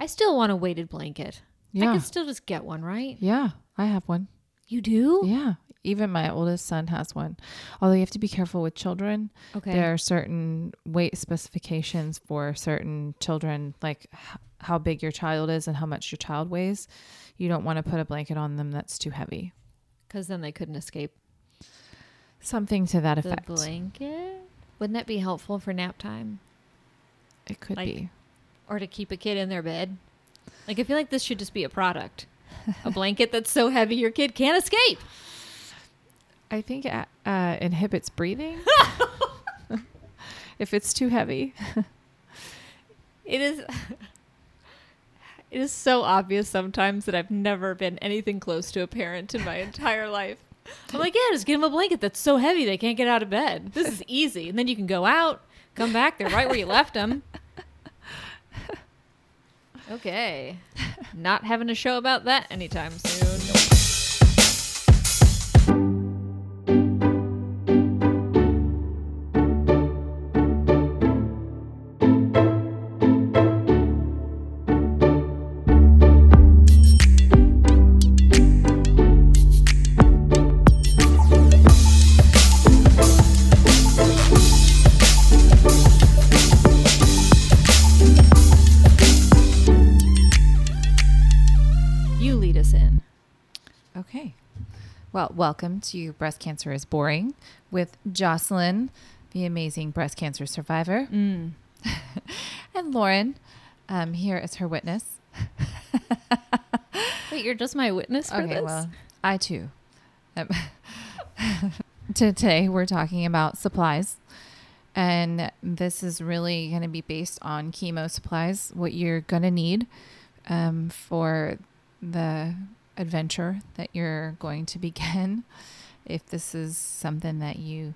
I still want a weighted blanket. Yeah. I can still just get one, right? Yeah, I have one. You do? Yeah. Even my oldest son has one. Although you have to be careful with children. Okay. There are certain weight specifications for certain children, like h- how big your child is and how much your child weighs. You don't want to put a blanket on them that's too heavy. Because then they couldn't escape Something to that the effect. blanket. Wouldn't that be helpful for nap time It could Like- be. Or to keep a kid in their bed? Like I feel like this should just be a product, a blanket that's so heavy your kid can't escape. I think it uh, inhibits breathing. if it's too heavy. It is. It is so obvious sometimes that I've never been anything close to a parent in my entire life. I'm like, yeah, just give them a blanket that's so heavy they can't get out of bed. This is easy. And then you can go out, come back, they're right where you left them. Okay. Not having a show about that anytime soon. Welcome to Breast Cancer is Boring with Jocelyn, the amazing breast cancer survivor, Mm. and Lauren, um, here as her witness. Wait, you're just my witness for okay, this? well, I too. Um, today we're talking about supplies. And this is really going to be based on chemo supplies, what you're going to need um, for the adventure that you're going to begin. If this is something that you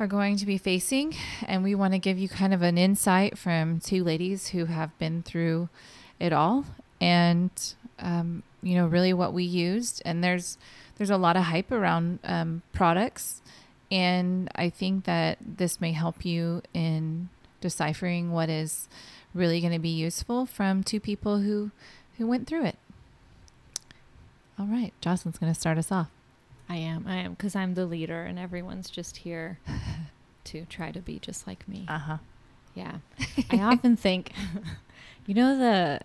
are going to be facing, and we want to give you kind of an insight from two ladies who have been through it all, and um, you know really what we used. And there's there's a lot of hype around um, products, and I think that this may help you in deciphering what is really going to be useful from two people who who went through it. All right, Jocelyn's going to start us off. I am. I am because I'm the leader, and everyone's just here to try to be just like me. Uh huh. Yeah. I often think, you know, the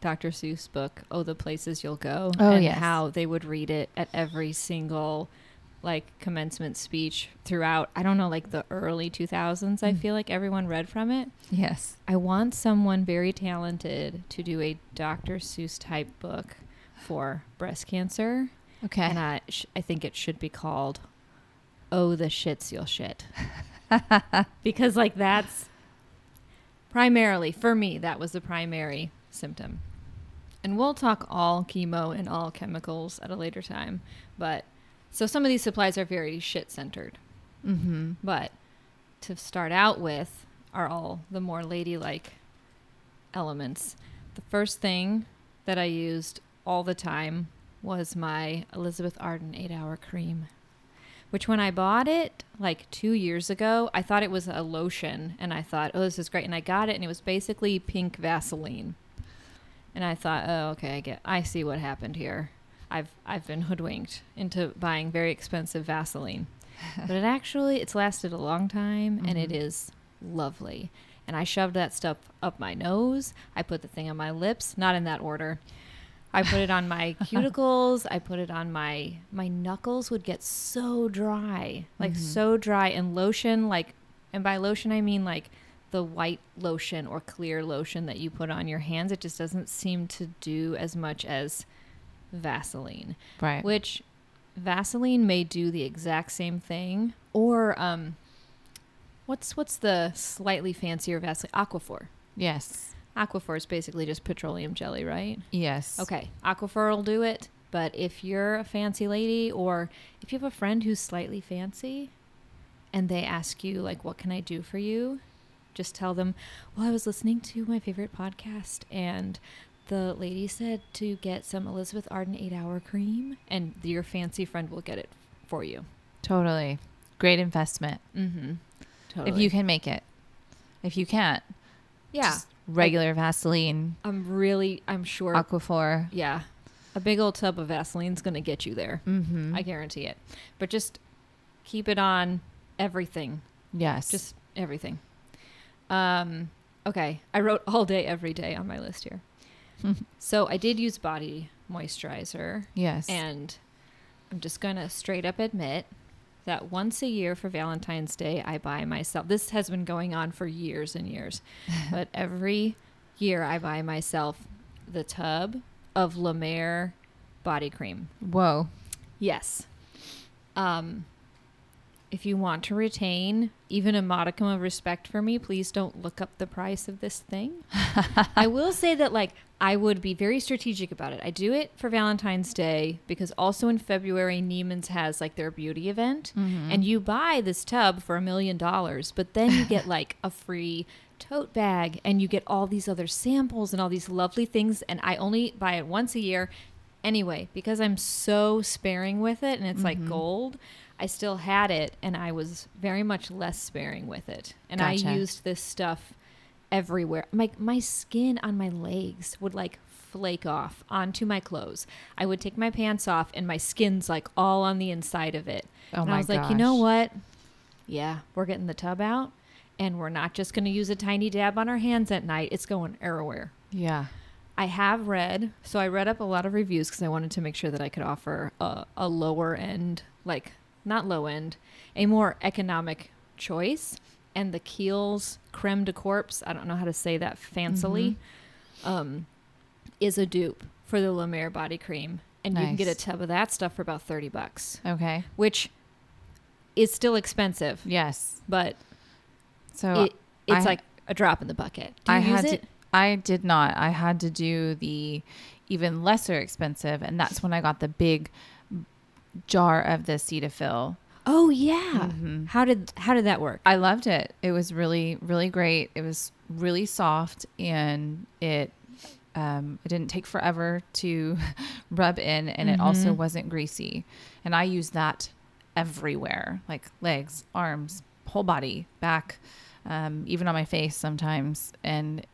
Dr. Seuss book, Oh, the Places You'll Go? Oh, and yes. how they would read it at every single like commencement speech throughout, I don't know, like the early 2000s. I Mm. feel like everyone read from it. Yes. I want someone very talented to do a Dr. Seuss type book for breast cancer. Okay. And I, sh- I think it should be called "Oh, the shits you'll shit," because like that's primarily for me. That was the primary symptom, and we'll talk all chemo and all chemicals at a later time. But so some of these supplies are very shit centered, mm-hmm. but to start out with are all the more ladylike elements. The first thing that I used all the time was my Elizabeth Arden 8 hour cream, which when I bought it like two years ago, I thought it was a lotion and I thought, oh, this is great. And I got it and it was basically pink Vaseline. And I thought, oh, okay, I get, I see what happened here. I've, I've been hoodwinked into buying very expensive Vaseline but it actually it's lasted a long time and it Mhm. is lovely and i shoved that stuff up my nose i put the thing on my lips not in that order i put it on my cuticles i put it on my my knuckles would get so dry like Mhm. so dry and lotion like and by lotion i mean like the white lotion or clear lotion that you put on your hands it just doesn't seem to do as much as vaseline Right. which Vaseline may do the exact same thing, or um, what's what's the slightly fancier Vaseline? Aquaphor. yes. Aquaphor is basically just petroleum jelly, right? Yes. Okay, Aquaphor will do it. But if you're a fancy lady, or if you have a friend who's slightly fancy, and they ask you like, "What can I do for you?" Just tell them, "Well, I was listening to my favorite podcast, and the lady said to get some Elizabeth Arden eight-hour cream, and your fancy friend will get it for you." Totally. Great investment. Mm-hmm. Totally. If you can make it. If you can't, yeah, just regular Vaseline, I'm really, I'm sure. Aquaphor. yeah. A big old tub of Vaseline's going to get you there. Mm-hmm. I guarantee it. But just keep it on everything. yes. Just everything. Um, okay. I wrote all day, every day on my list here. so I did use body moisturizer. yes. And I'm just going to straight up admit that once a year for Valentine's Day, I buy myself. This has been going on for years and years, but every year I buy myself the tub of La Mer body cream. Whoa. Yes. Um, if you want to retain even a modicum of respect for me, please don't look up the price of this thing. I will say that, like, I would be very strategic about it. I do it for Valentine's Day because also in February, Neiman's has like their beauty event, Mm-hmm. and you buy this tub for a million dollars, but then you get like a free tote bag and you get all these other samples and all these lovely things. And I only buy it once a year anyway because I'm so sparing with it and it's like Mhm. gold. I still had it and I was very much less sparing with it. And I used this stuff everywhere. My my skin on my legs would like flake off onto my clothes. I would take my pants off and my skin's like all on the inside of it. Oh and my I was like, you know what? Yeah, we're getting the tub out and we're not just going to use a tiny dab on our hands at night. It's going everywhere. Yeah. I have read, so I read up a lot of reviews because I wanted to make sure that I could offer a, a lower end, like not low end, a more economic choice. And the Kiehl's creme de corpse, I don't know how to say that fancily, um, is a dupe for the La Mer body cream. And you can get a tub of that stuff for about 30 bucks, Okay. which is still expensive, Yes. but So it, it's I- like a drop in the bucket. Do you I use had it? to, I did not. I had to do the even lesser expensive, and that's when I got the big jar of the Cetaphil. oh yeah. Mhm. How did how did that work? I loved it. It was really, really great. It was really soft, and it um, it didn't take forever to rub in, and it also Mhm. wasn't greasy. And I use that everywhere, like legs, arms, whole body, back, um, even on my face sometimes. And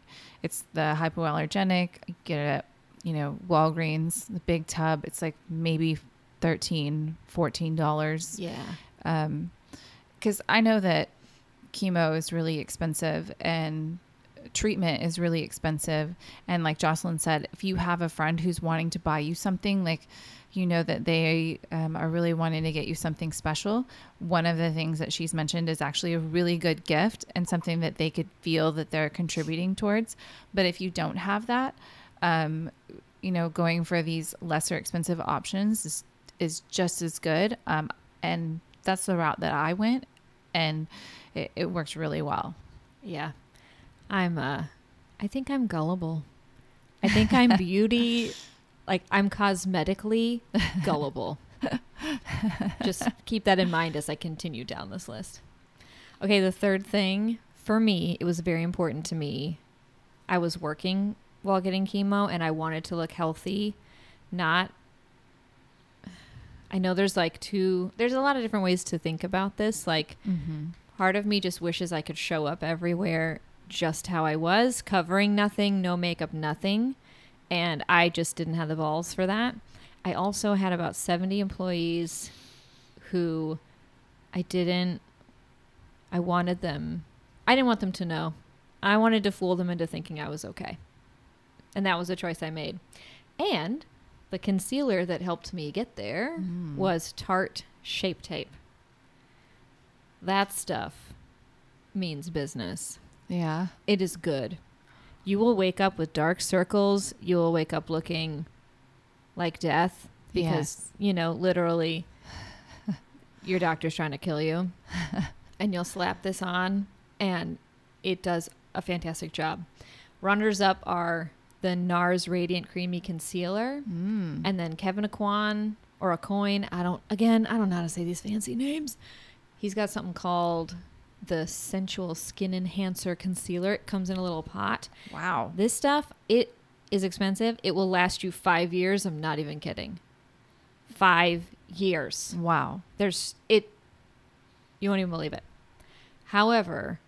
it's the hypoallergenic. You get it at, you know, Walgreens, the big tub. It's like maybe 13 $14 Yeah. um because i know that chemo is really expensive and treatment is really expensive. And like jocelyn said if you have a friend who's wanting to buy you something like you know that they um, are really wanting to get you something special. One of the things that she's mentioned is actually a really good gift and something that they could feel that they're contributing towards. But if you don't have that um, you know going for these lesser expensive options is, is just as good um, and that's the route that i went and it, it works really well Yeah. I'm uh I think I'm gullible. I think I'm beauty like I'm cosmetically gullible. Just keep that in mind as I continue down this list. Okay, the third thing for me, it was very important to me. I was working while getting chemo and I wanted to look healthy, not I know there's like two there's a lot of different ways to think about this like mm-hmm. Part of me just wishes I could show up everywhere just how I was, covering nothing, no makeup, nothing. And I just didn't have the balls for that. I also had about 70 employees who I didn't, I wanted them, I didn't want them to know. I wanted to fool them into thinking I was okay. And that was a choice I made. And the concealer that helped me get there Mm. was Tarte Shape Tape. That stuff means business. yeah It is good. You will wake up with dark circles. You will wake up looking like death because, Yes. you know, literally your doctor's trying to kill you. and you'll slap this on and it does a fantastic job. Runners up are the NARS Radiant Creamy Concealer mm. and then Kevin Aquan or a coin. I don't again, I don't know how to say these fancy names. He's got something called the Sensual Skin Enhancer Concealer. It comes in a little pot. wow This stuff, it is expensive. It will last you five years. I'm not even kidding. Five years. wow There's it you won't even believe it. However,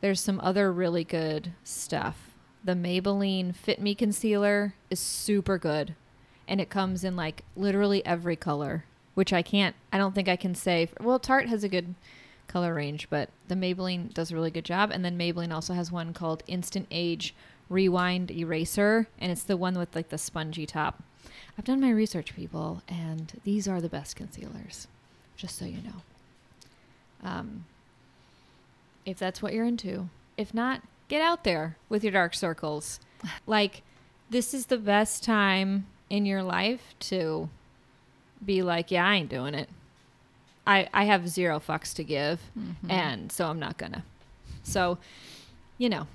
there's some other really good stuff the Maybelline Fit Me concealer is super good. And it comes in like literally every color, which I can't, I don't think I can say. Well, Tarte has a good color range, but the Maybelline does a really good job. And then Maybelline also has one called Instant Age Rewind Eraser, and it's the one with like the spongy top. I've done my research, people, and these are the best concealers, just so you know. Um, if that's what you're into. If not, get out there with your dark circles. like, this is the best time in your life to be like, yeah, I ain't doing it. I, I have zero fucks to give, Mhm. and so I'm not gonna. So, you know,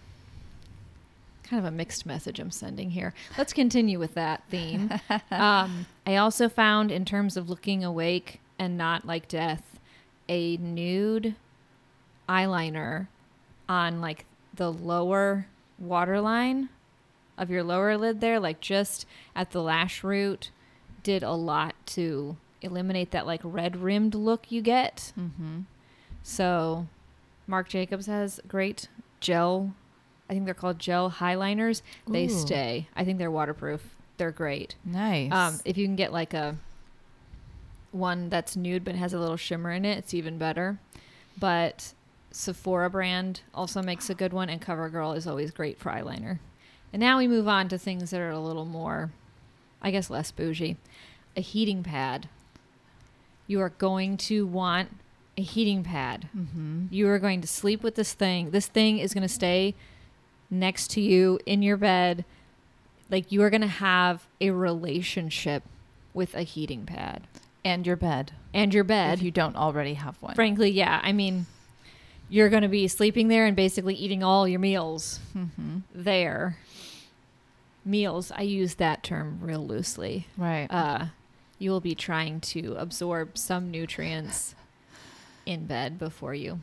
kind of a mixed message I'm sending here. Let's continue with that theme. um, I also found, in terms of looking awake and not like death, a nude eyeliner on like the lower waterline of your lower lid there, like just at the lash root, did a lot to eliminate that like red rimmed look you get. Mhm. So, Marc Jacobs has great gel. I think they're called gel highliners. They stay. I think they're waterproof. They're great. Nice. Um, if you can get like a one that's nude but has a little shimmer in it, it's even better. But Sephora brand also makes a good one, and CoverGirl is always great for eyeliner. And now we move on to things that are a little more, I guess, less bougie. A heating pad. You are going to want a heating pad. Mhm. You are going to sleep with this thing. This thing is going to stay next to you in your bed. Like you are going to have a relationship with a heating pad and your bed, and your bed. if you don't already have one. Frankly, yeah. I mean, you're going to be sleeping there and basically eating all your meals Mhm. there. Meals, I use that term real loosely. Right. Uh, you will be trying to absorb some nutrients in bed before you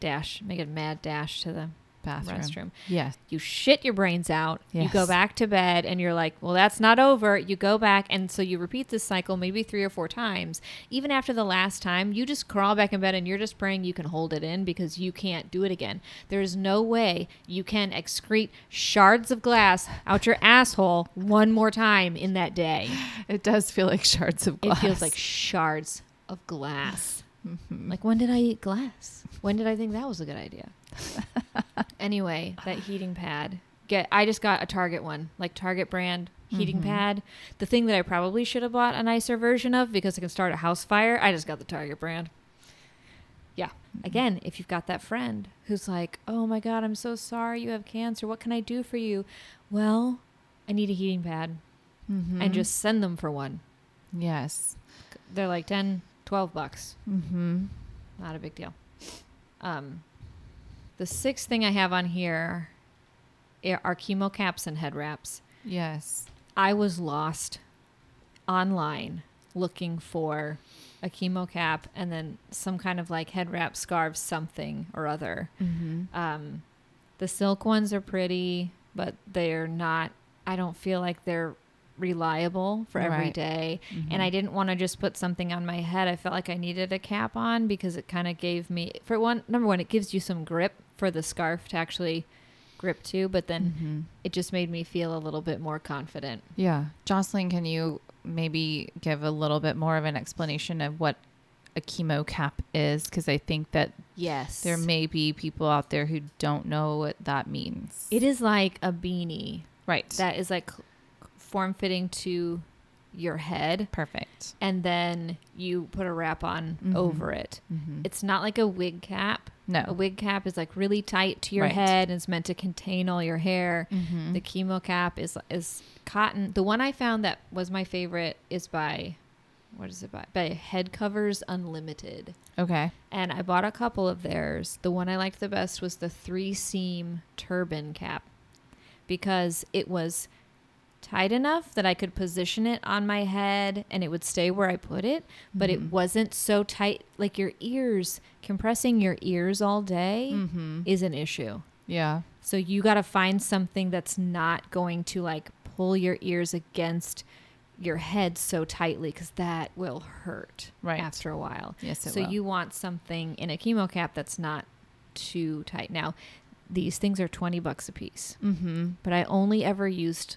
dash, make a mad dash to the Bathroom. restroom. Yes. You shit your brains out. You go back to bed and you're like, well, that's not over. You go back. And so you repeat this cycle maybe three or four times. Even after the last time, you just crawl back in bed and you're just praying you can hold it in because you can't do it again. There's no way you can excrete shards of glass out your asshole one more time in that day. It does feel like shards of glass. It feels like shards of glass. Mhm. Like, when did I eat glass? When did I think that was a good idea? anyway, that heating pad. Get I just got a Target one, like Target brand heating Mhm. pad. The thing that I probably should have bought a nicer version of because it can start a house fire. I just got the Target brand. Yeah. Again, if you've got that friend who's like, "Oh my god, I'm so sorry you have cancer. What can I do for you?" Well, I need a heating pad Mhm. and just send them for one. yes. They're like 10, 12 bucks. Mm-hmm. Not a big deal. Um, the sixth thing I have on here are chemo caps and head wraps. Yes. I was lost online looking for a chemo cap and then some kind of like head wrap scarf, something or other. Mm-hmm. Um, the silk ones are pretty, but they're not. I don't feel like they're reliable for every Right. day. Mm-hmm. And I didn't want to just put something on my head. I felt like I needed a cap on because it kind of gave me, for one, number one, it gives you some grip for the scarf to actually grip to, but then Mm-hmm. it just made me feel a little bit more confident. Yeah. Jocelyn, can you maybe give a little bit more of an explanation of what a chemo cap is? Because I think that Yes. there may be people out there who don't know what that means. it is like a beanie right. that is like form fitting to your head. Perfect. And then you put a wrap on Mhm. over it. Mm-hmm. It's not like a wig cap. no. A wig cap is like really tight to your Right. head and it's meant to contain all your hair. Mm-hmm. The chemo cap is is cotton. The one I found that was my favorite is by what is it by? By Head Covers Unlimited. okay. And I bought a couple of theirs. The one I liked the best was the three seam turban cap because it was tight enough that I could position it on my head and it would stay where I put it, but Mhm. it wasn't so tight like your ears compressing your ears all day Mm-hmm. is an issue. Yeah. So you got to find something that's not going to like pull your ears against your head so tightly because that will hurt Right. after a while. Yes. It So will. you want something in a chemo cap that's not too tight. Now, these things are 20 bucks a piece, Mm-hmm. but I only ever used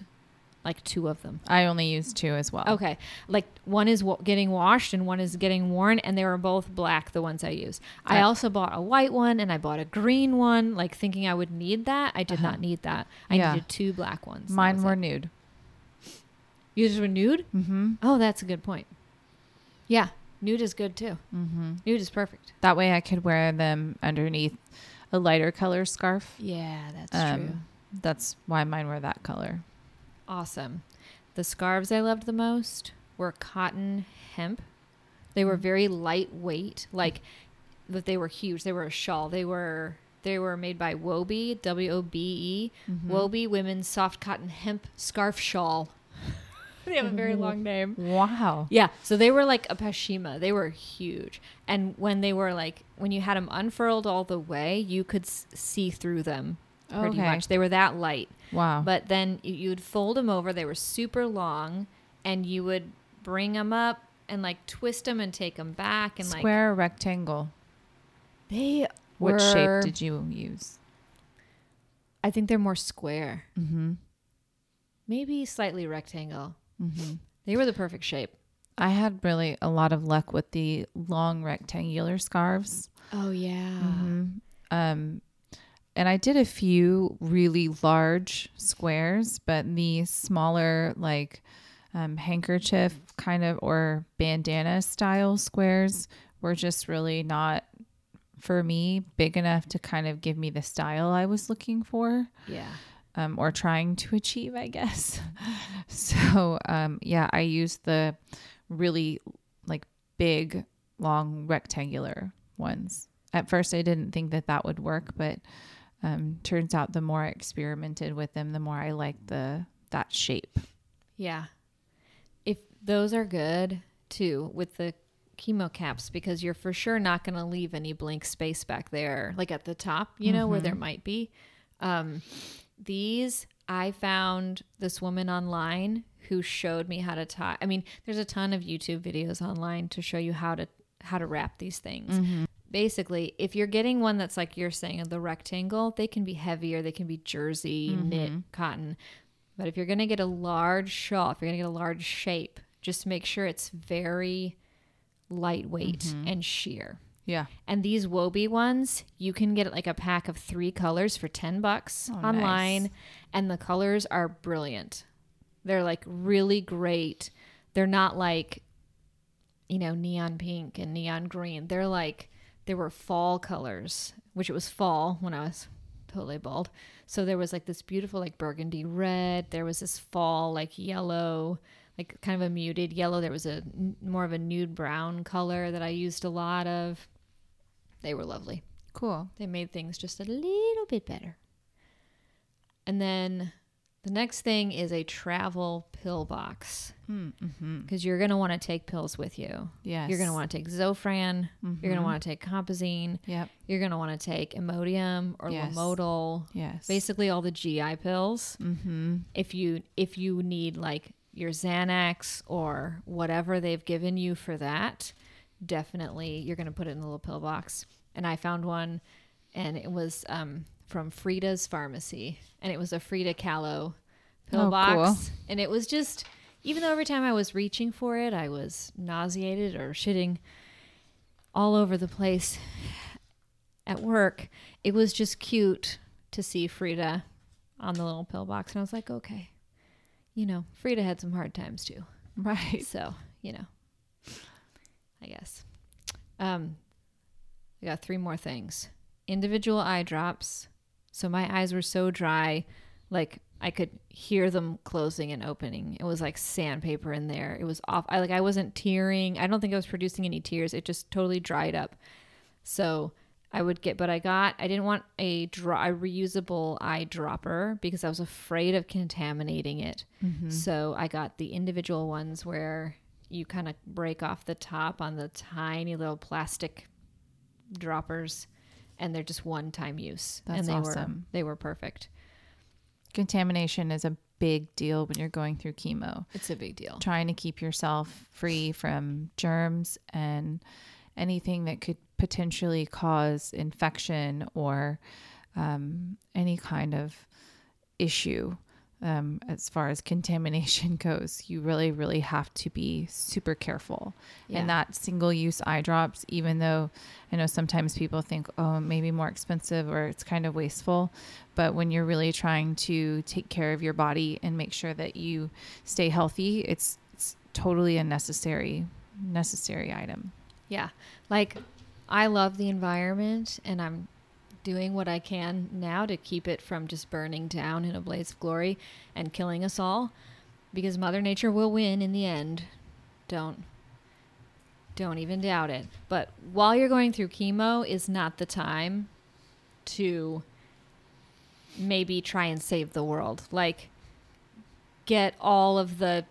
like two of them. I only use two as well. Okay. Like one is wa- getting washed and one is getting worn, and they were both black, the ones I use. I Okay. also bought a white one and I bought a green one, like thinking I would need that. I did Uh-huh. not need that. I Yeah. needed two black ones. Mine were it. nude. Yours were nude? Mm-hmm. Oh, that's a good point. Yeah. Nude is good too. Mm-hmm. Nude is perfect. That way I could wear them underneath a lighter color scarf. Yeah, that's Um, true. That's why mine were that color. Awesome. The scarves I loved the most were cotton hemp. They were Mm. very lightweight, like but they were huge. They were a shawl. They were they were made by Wobe, W O B E, Mhm. Wobe Women's Soft Cotton Hemp Scarf Shawl. they have a very long name. Wow. Yeah, so they were like a pashima. They were huge, and when they were like when you had them unfurled all the way, you could s- see through them pretty Okay. much. They were that light. Wow. But then you would fold them over. They were super long, and you would bring them up and like twist them and take them back and like Square or rectangle? they What were. shape did you use? I think they're more square, Mm-hmm. maybe slightly rectangle. Mm-hmm. They were the perfect shape. I had really a lot of luck with the long rectangular scarves. Oh yeah. Mhm. Um, and I did a few really large squares, but the smaller, like um, handkerchief kind of or bandana style squares were just really not for me big enough to kind of give me the style I was looking for Yeah. um, or trying to achieve, I guess. so, um, yeah, I used the really like big, long rectangular ones. At first, I didn't think that that would work, but um, turns out the more I experimented with them, the more I liked the that shape. Yeah. If those are good too with the chemo caps because you're for sure not going to leave any blank space back there like at the top, you know, where there might be. Um these I found this woman online who showed me how to tie. I mean, there's a ton of YouTube videos online to show you how to how to wrap these things. Basically, if you're getting one that's like you're saying the rectangle, they can be heavier, they can be jersey, mm-hmm. knit, cotton. But if you're going to get a large shawl, if you're going to get a large shape, just make sure it's very lightweight mm-hmm. and sheer. Yeah. And these Wobe ones, you can get like a pack of three colors for 10 bucks Oh, online. nice. And the colors are brilliant. They're like really great. They're not like, you know, neon pink and neon green. They're like, they were fall colors, which it was fall when I was totally bald. So there was like this beautiful, like burgundy red. There was this fall, like yellow, like kind of a muted yellow. There was a more of a nude brown color that I used a lot of. They were lovely. Cool. They made things just a little bit better. And then the next thing is a travel pill box Mm-hmm. because you're going to want to take pills with you. Yes. You're going to want to take Zofran. You're going to want to take Compazine. Yep. You're going to want to take Imodium or Yes. Yes. Basically, all the GI pills. Mm-hmm. If you if you need like your Xanax or whatever they've given you for that, definitely you're going to put it in a little pill box. And I found one, and it was um, from Frida's Pharmacy, and it was a Frida Kahlo pill Oh, box, cool. and it was just even though every time I was reaching for it, I was nauseated or shitting all over the place at work. It was just cute to see Frida on the little pill box, and I was like, okay, you know, Frida had some hard times too. Right. So, you know, I guess. Um, I got three more things. Individual eye drops. So my eyes were so dry, like I could hear them closing and opening. It was like sandpaper in there. It was off. I like I wasn't tearing. I don't think I was producing any tears. It just totally dried up. So I would get, but I got. I didn't want a dry, a reusable eye dropper because I was afraid of contaminating it. Mm-hmm. So I got the individual ones where you kind of break off the top on the tiny little plastic droppers and they're just one time use. That's and they awesome. were they were perfect. Contamination is a big deal when you're going through chemo. It's a big deal. Trying to keep yourself free from germs and anything that could potentially cause infection or um, any kind of issue um, as far as contamination goes. You really, really have to be super careful. Yeah. And that single use eye drops, even though I know sometimes people think, oh, maybe more expensive or it's kind of wasteful. But when you're really trying to take care of your body and make sure that you stay healthy, it's, it's totally a necessary, necessary item. Yeah. Like I love the environment and I'm doing what I can now to keep it from just burning down in a blaze of glory and killing us all because mother nature will win in the end. Don't don't even doubt it. But while you're going through chemo is not the time to maybe try and save the world. Like get all of the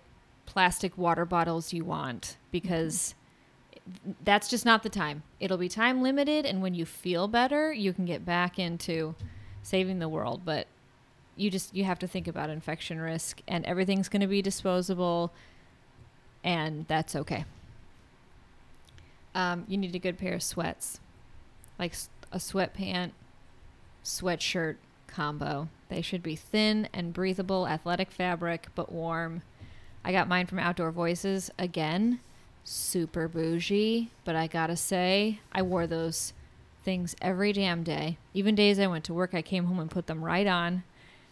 plastic water bottles you want because that's just not the time. It'll be time limited, and when you feel better, you can get back into saving the world. But you just you have to think about infection risk, and everything's going to be disposable, and that's okay. Um, you need a good pair of sweats, like a sweatpant, sweatshirt combo. They should be thin and breathable, athletic fabric, but warm. I got mine from Outdoor Voices again super bougie, but I gotta say, I wore those things every damn day. Even days I went to work, I came home and put them right on.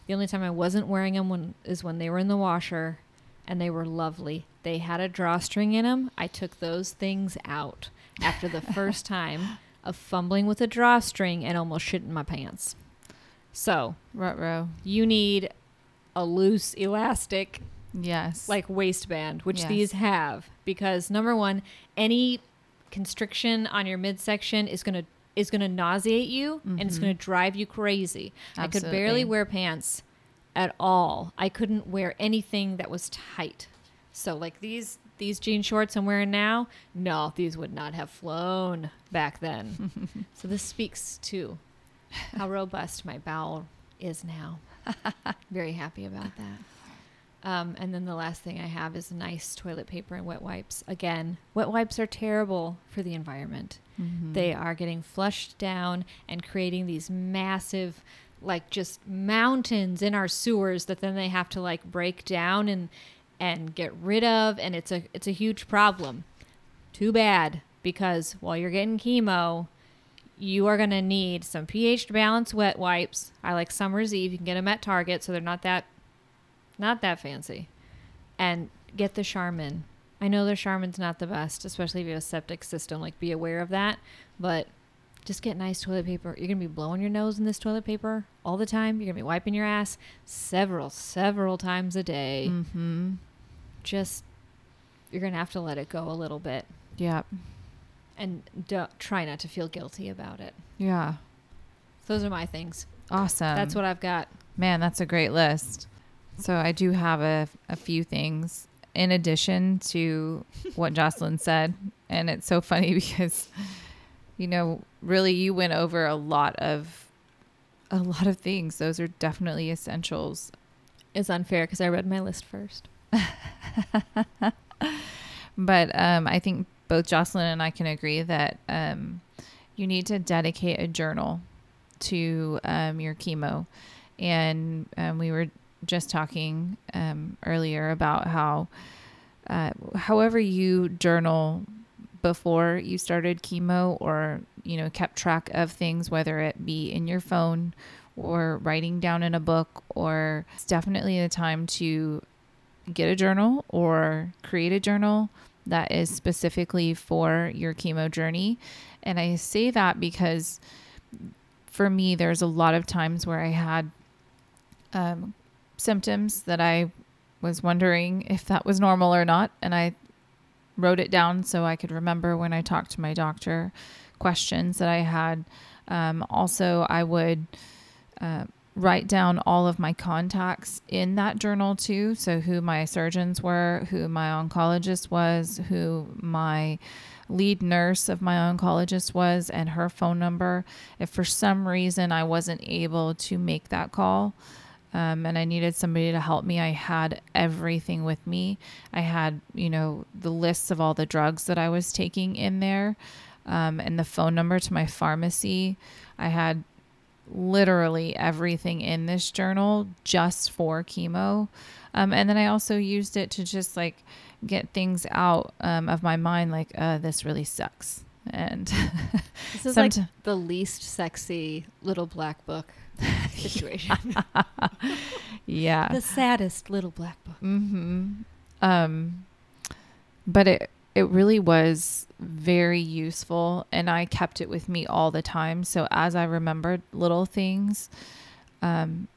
The only time I wasn't wearing them when, is when they were in the washer, and they were lovely. They had a drawstring in them. I took those things out after the first time of fumbling with a drawstring and almost shitting my pants. So, Rutro. you need a loose elastic Yes. like waistband, which Yes. these have, because number one, any constriction on your midsection is gonna is gonna nauseate you and it's Mhm. gonna drive you crazy. I could barely wear pants at all. I couldn't wear anything that was tight. So like these these jean shorts I'm wearing now, no, these would not have flown back then. so this speaks to how robust my bowel is now. Very happy about that. Um, and then the last thing I have is nice toilet paper and wet wipes. Again, wet wipes are terrible for the environment. Mhm. They are getting flushed down and creating these massive, like just mountains in our sewers that then they have to like break down and and get rid of, and it's a it's a huge problem. Too bad because while you're getting chemo, you are going to need some pH balanced wet wipes. I like Summer's Eve. You can get them at Target, so they're not that not that fancy. And get the Charmin. I know the Charmin's not the best, especially if you have a septic system. Like, be aware of that. But just get nice toilet paper. You're going to be blowing your nose in this toilet paper all the time. You're going to be wiping your ass several, several times a day. Mhm. Just, you're going to have to let it go a little bit. Yep. And don't, try not to feel guilty about it. Yeah. Those are my things. Awesome. That's what I've got. Man, that's a great list. So I do have a, a few things in addition to what Jocelyn said. And it's so funny because, you know, really you went over a lot of a lot of things. Those are definitely essentials. It's unfair because I read my list first. But um, I think both Jocelyn and I can agree that um, you need to dedicate a journal to um, your chemo. And um, we were just talking um, earlier about how, uh, however, you journal before you started chemo or, you know, kept track of things, whether it be in your phone or writing down in a book, or it's definitely the time to get a journal or create a journal that is specifically for your chemo journey. And I say that because for me, there's a lot of times where I had um, symptoms that I was wondering if that was normal or not. And I wrote it down so I could remember when I talked to my doctor questions that I had. Um, also, I would uh, write down all of my contacts in that journal too. So, who my surgeons were, who my oncologist was, who my lead nurse of my oncologist was, and her phone number. If for some reason I wasn't able to make that call, um, and I needed somebody to help me. I had everything with me. I had, you know, the lists of all the drugs that I was taking in there, um, and the phone number to my pharmacy. I had literally everything in this journal just for chemo. Um, and then I also used it to just like get things out um, of my mind, like, uh, this really sucks. And This is like the least sexy little black book situation. yeah. the saddest little black book. Mm-hmm. Um, but it it really was very useful, and I kept it with me all the time. So as I remembered little things, um,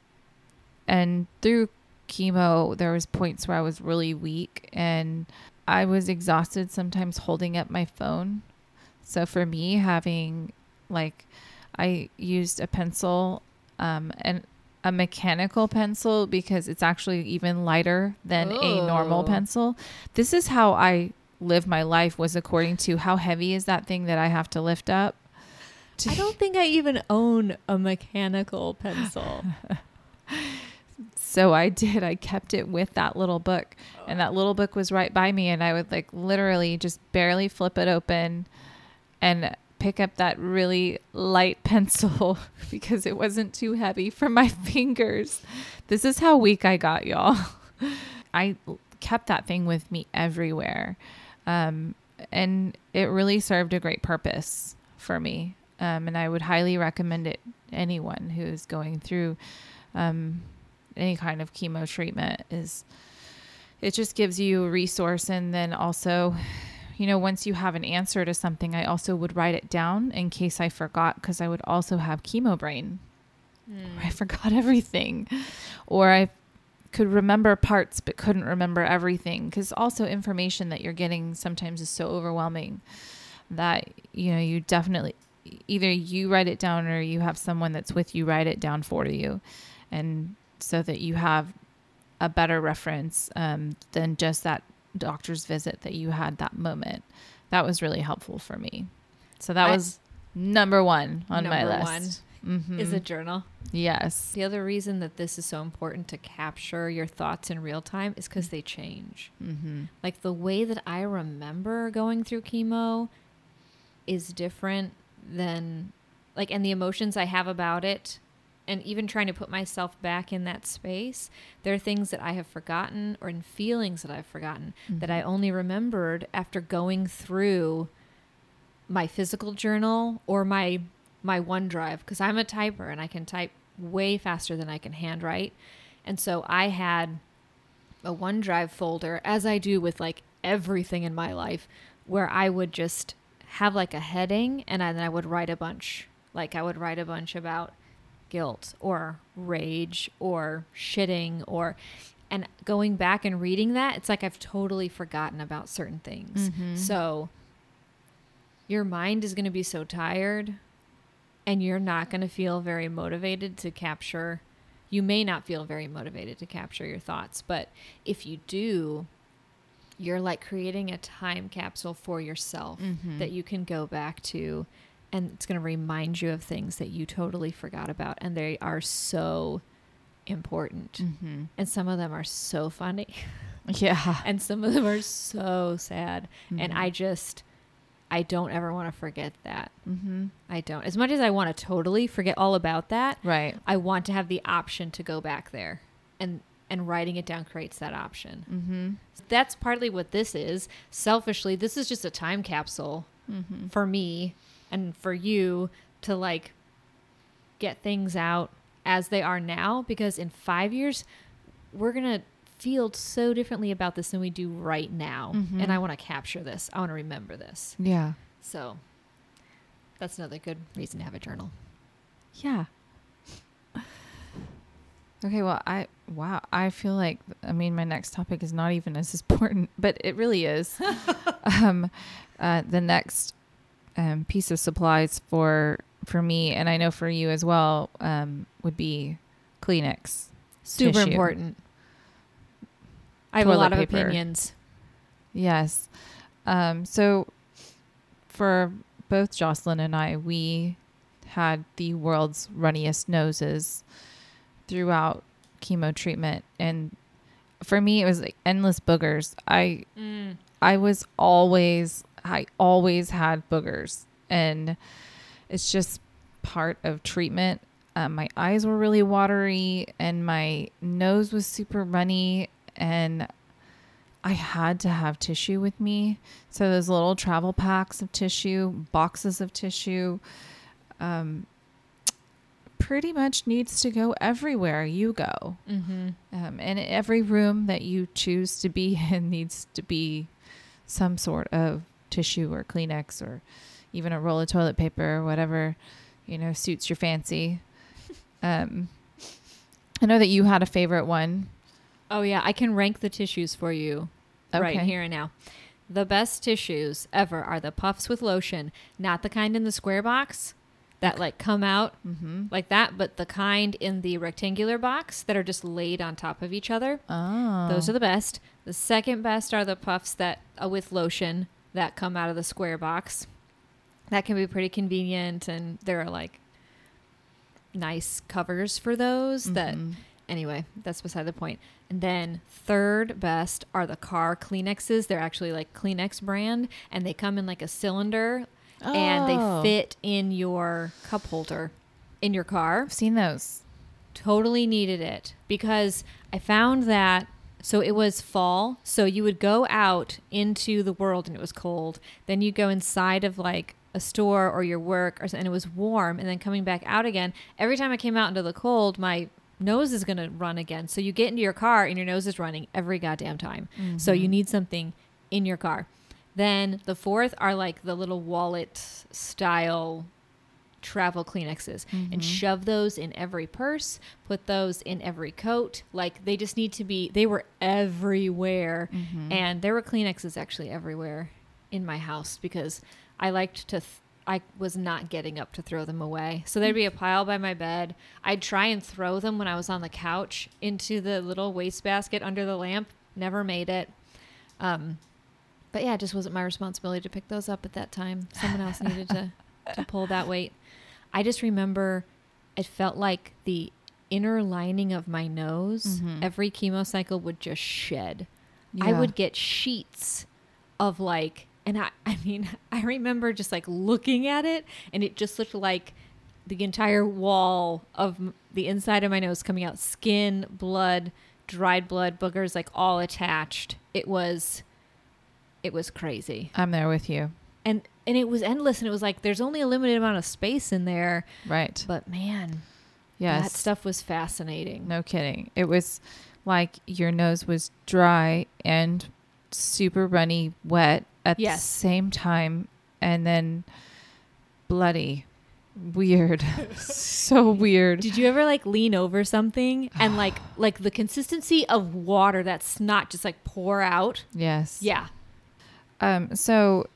and through chemo, there was points where I was really weak, and I was exhausted sometimes holding up my phone. So for me, having like I used a pencil, um, and a mechanical pencil because it's actually even lighter than a normal Oh. pencil. This is how I live my life was according to how heavy is that thing that I have to lift up. I don't think I even own a mechanical pencil. So I did. I kept it with that little book, and that little book was right by me, and I would like literally just barely flip it open and pick up that really light pencil because it wasn't too heavy for my fingers. This is how weak I got, y'all. I kept that thing with me everywhere. Um, and it really served a great purpose for me. Um, and I would highly recommend it anyone who's going through um, any kind of chemo treatment is it just gives you a resource and then also you know once you have an answer to something i also would write it down in case i forgot because i would also have chemo brain. Where i forgot everything. Or i could remember parts but couldn't remember everything because also information that you're getting sometimes is so overwhelming that you know you definitely either you write it down or you have someone that's with you write it down for you. And so that you have a better reference um, than just that doctor's visit that you had that moment that was really helpful for me so that I- was number one on my Number list Mhm. Is a journal. yes The other reason that this is so important to capture your thoughts in real time is because they change. mm-hmm. Like the way that I remember going through chemo is different than like and the emotions I have about it and even trying to put myself back in that space, there are things that I have forgotten or in feelings that I've forgotten that I mm-hmm. only remembered after going through my physical journal or my my OneDrive because I'm a typer and I can type way faster than I can handwrite. And so I had a OneDrive folder, as I do with like everything in my life, where I would just have like a heading and then I would write a bunch. Like I would write a bunch about guilt or rage or shitting or and going back and reading that, it's like I've totally forgotten about certain things. Mhm. So your mind is going to be so tired and you're not going to feel very motivated to capture you may not feel very motivated to capture your thoughts but if you do you're like creating a time capsule for yourself Mhm. that you can go back to and it's going to remind you of things that you totally forgot about and they are so important Mm-hmm. and some of them are so funny yeah and some of them are so sad and Mhm. i just i don't ever want to forget that mm-hmm. i don't as much as i want to totally forget all about that right i want to have the option to go back there and and writing it down creates that option mm-hmm. that's partly what this is selfishly this is just a time capsule Mm-hmm. for me and for you to like get things out as they are now because in 5 years we're going to feel so differently about this than we do right now Mhm. and I want to capture this. I want to remember this. yeah So that's another good reason to have a journal. Yeah. Okay, well, I wow, I feel like I mean my next topic is not even as important, but it really is. um, uh, the next um, piece of supplies for for me, and I know for you as well, um, would be Kleenex. Super Tissue. important. I have a lot of paper. opinions. Yes. Um, so for both Jocelyn and I, we had the world's runniest noses throughout chemo treatment. And for me, it was like endless boogers. I, I was always, I always had boogers and it's just part of treatment. Um, my eyes were really watery, and my nose was super runny, and I had to have tissue with me. So those little travel packs of tissue, boxes of tissue, um, pretty much needs to go everywhere you go. Mm-hmm. Um, and every room that you choose to be in needs to be some sort of tissue or Kleenex or even a roll of toilet paper or whatever, you know, suits your fancy. Um, I know that you had a favorite one. Oh yeah, I can rank the tissues for you right here and now. The best tissues ever are the puffs with lotion, not the kind in the square box that like come out Mm-hmm. like that, but the kind in the rectangular box that are just laid on top of each other. Oh, Those are the best. The second best are the puffs that uh, with lotion that come out of the square box. That can be pretty convenient, and there are like nice covers for those. That Mhm. anyway, that's beside the point. And then third best are the car Kleenexes. They're actually like Kleenex brand, and they come in like a cylinder, and Oh. they fit in your cup holder in your car I've seen those. totally needed it because I found that so it was fall, so you would go out into the world and it was cold. Then you go inside of like a store or your work or, and it was warm and then coming back out again. Every time I came out into the cold, my nose is going to run again. So you get into your car and your nose is running every goddamn time. So you mm-hmm. need something in your car. Then the fourth are like the little wallet style travel Kleenexes and shove those in every purse, put those in every coat. Like they just need to be, they were everywhere. And there were Kleenexes actually everywhere in my house because I liked to, th- I was not getting up to throw them away. So there'd be a pile by my bed. I'd try and throw them when I was on the couch into the little wastebasket under the lamp. Never made it. Um, but yeah, it just wasn't my responsibility to pick those up at that time. Someone else needed to, to pull that weight. I just remember it felt like the inner lining of my nose, Mhm. every chemo cycle would just shed. I would get sheets of like, and I, I mean, I remember just like looking at it and it just looked like the entire wall of the inside of my nose coming out skin, blood, dried blood, boogers, like all attached. It was, it was crazy. I'm there with you. And, and it was endless and it was like, there's only a limited amount of space in there, Right. but man, Yes. that stuff was fascinating. No kidding. It was like your nose was dry and super runny wet at Yes. the same time and then bloody. Weird. so weird. Did you ever like lean over something and like like the consistency of water that's not just like pour out? Yes. Yeah. Um so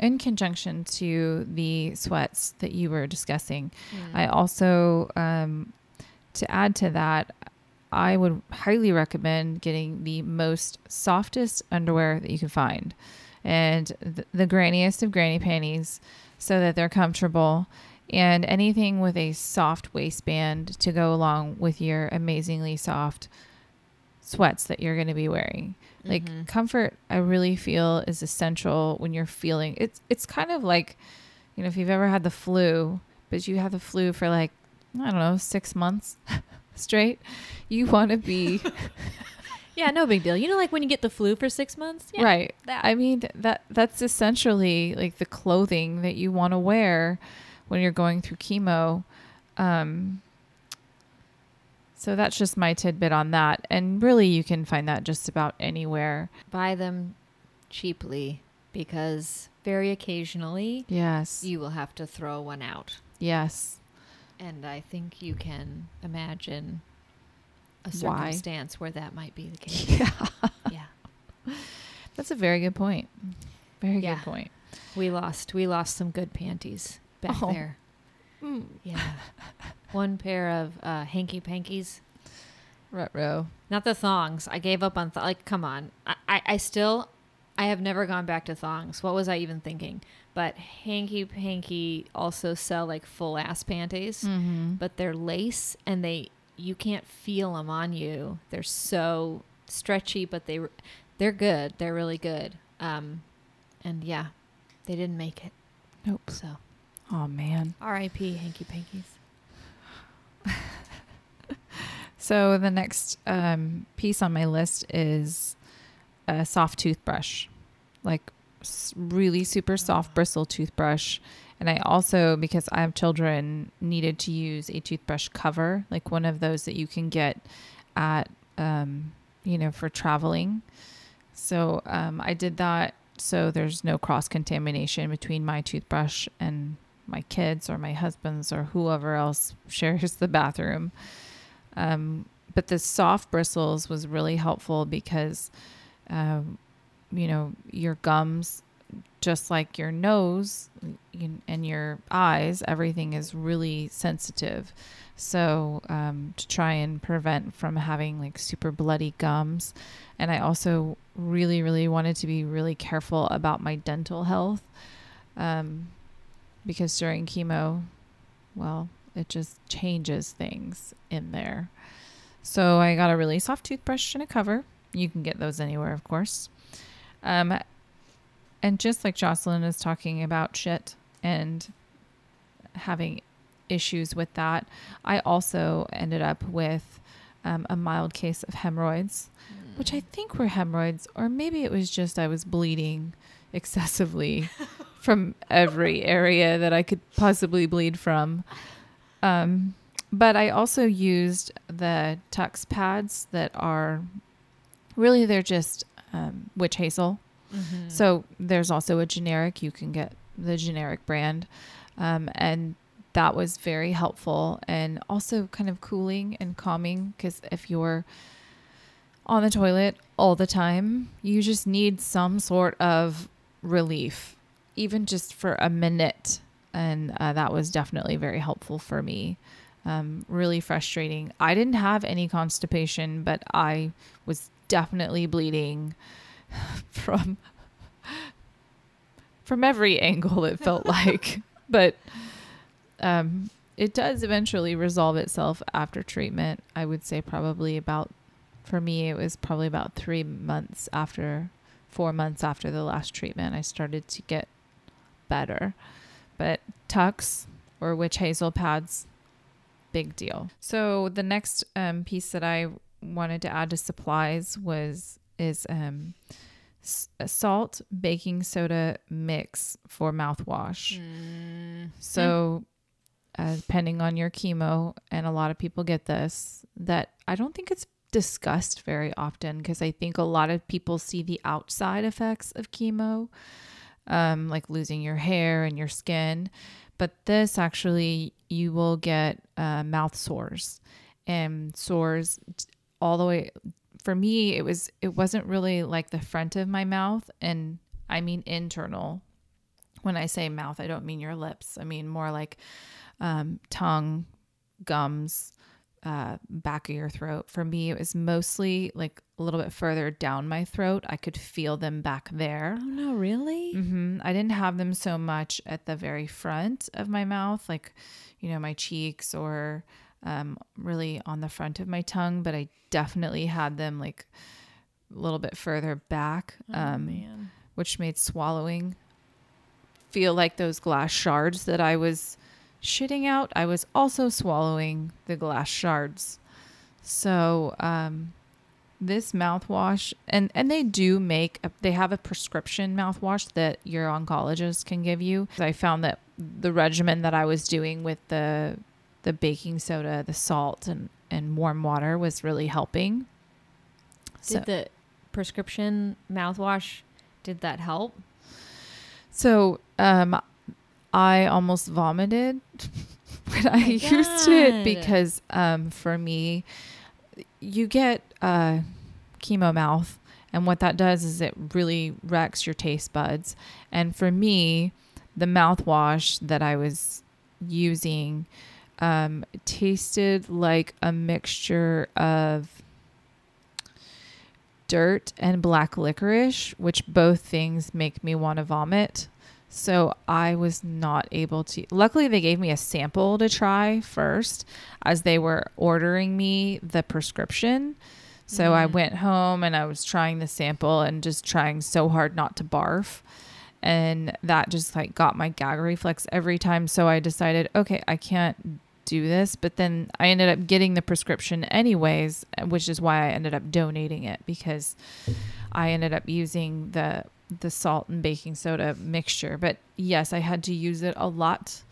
in conjunction to the sweats that you were discussing, I also, um, to add to that, I would highly recommend getting the most softest underwear that you can find. And th- the granniest of granny panties so that they're comfortable. And anything with a soft waistband to go along with your amazingly soft sweats that you're going to be wearing. Like Mhm. comfort I really feel is essential when you're feeling it's it's kind of like you know if you've ever had the flu but you have the flu for like I don't know 6 months straight you want to be Yeah, no big deal. You know, like when you get the flu for six months? Yeah, right that. I mean that that's essentially like the clothing that you want to wear when you're going through chemo um so that's just my tidbit on that and really you can find that just about anywhere Buy them cheaply because very occasionally yes you will have to throw one out. yes And I think you can imagine a Why? circumstance where that might be the case. yeah yeah. That's a very good point. Very Yeah. good point. We lost we lost some good panties back Oh. there. Yeah. One pair of uh, hanky pankies. Retro. Not the thongs. I gave up on th- like. Come on. I, I, I still. I have never gone back to thongs. What was I even thinking? But hanky panky also sell like full ass panties, Mm-hmm. but they're lace and they you can't feel them on you. They're so stretchy, but they they're good. They're really good. Um, and yeah, they didn't make it. Nope. So Oh man. R.I.P. Hanky pankies. So the next um, piece on my list is a soft toothbrush, like really super soft bristle toothbrush. And I also, because I have children, needed to use a toothbrush cover, like one of those that you can get at, um, you know, for traveling. So um, I did that so there's no cross contamination between my toothbrush and my kids or my husband's or whoever else shares the bathroom. Um, but the soft bristles was really helpful because, um, you know, your gums, just like your nose and your eyes, everything is really sensitive. So um, to try and prevent from having like super bloody gums, and I also really, really wanted to be really careful about my dental health, um, because during chemo, well, it just changes things in there. So I got a really soft toothbrush and a cover. You can get those anywhere, of course. Um, and just like Jocelyn is talking about shit and having issues with that, I also ended up with um, a mild case of hemorrhoids, which I think were hemorrhoids, or maybe it was just I was bleeding excessively from every area that I could possibly bleed from. Um, but I also used the Tucks pads that are really they're just um, witch hazel. Mm-hmm. So there's also a generic. You can get the generic brand, um, and that was very helpful and also kind of cooling and calming because if you're on the toilet all the time, you just need some sort of relief, even just for a minute. And uh, that was definitely very helpful for me. Um, really frustrating. I didn't have any constipation, but I was definitely bleeding from from every angle it felt like but um, it does eventually resolve itself after treatment i would say probably about for me it was probably about three months after four months after the last treatment i started to get better. But tucks or witch hazel pads big deal. So the next um, piece that i wanted to add to supplies was is um, salt baking soda mix for mouthwash. So, uh, depending on your chemo, and a lot of people get this, that I don't think it's discussed very often because I think a lot of people see the outside effects of chemo, um, like losing your hair and your skin. But this actually, you will get uh, mouth sores and sores all the way. For me, it was it wasn't really like the front of my mouth, and I mean internal. When I say mouth, I don't mean your lips. I mean more like um, tongue, gums, uh, back of your throat. For me, it was mostly like a little bit further down my throat. I could feel them back there. Oh no, really? hmm I didn't have them so much at the very front of my mouth, like, you know, my cheeks or um, really on the front of my tongue, but I definitely had them like a little bit further back, um, man. which made swallowing feel like those glass shards that I was shitting out. I was also swallowing the glass shards. So, um, this mouthwash and and they do make a, they have a prescription mouthwash that your oncologist can give you i found that the regimen that i was doing with the the baking soda the salt and and warm water was really helping Did the prescription mouthwash did that help? so um i almost vomited when i my used it because um for me you get uh chemo mouth and what that does is it really wrecks your taste buds. And for me the mouthwash that i was using um tasted like a mixture of dirt and black licorice which both things make me want to vomit so I was not able to. Luckily, they gave me a sample to try first as they were ordering me the prescription. So I Mm. went home and I was trying the sample and just trying so hard not to barf. And that just like got my gag reflex every time. So I decided, okay, I can't do this, but then I ended up getting the prescription anyways, which is why I ended up donating it because I ended up using the the salt and baking soda mixture. But yes, I had to use it a lot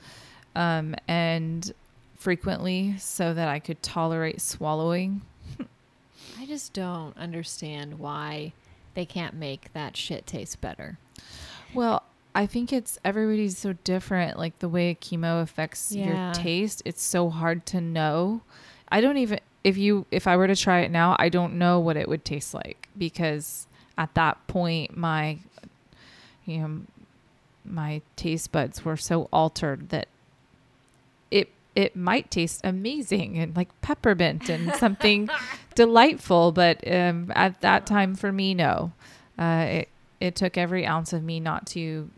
um, and frequently so that I could tolerate swallowing. I just don't understand why they can't make that shit taste better. Well, I think it's everybody's so different. Like the way chemo affects Yeah. your taste, it's so hard to know. I don't even if you if I were to try it now, I don't know what it would taste like because at that point my you know my taste buds were so altered that it it might taste amazing and like peppermint and something delightful, but um, at that time for me, no. Uh, it it took every ounce of me not to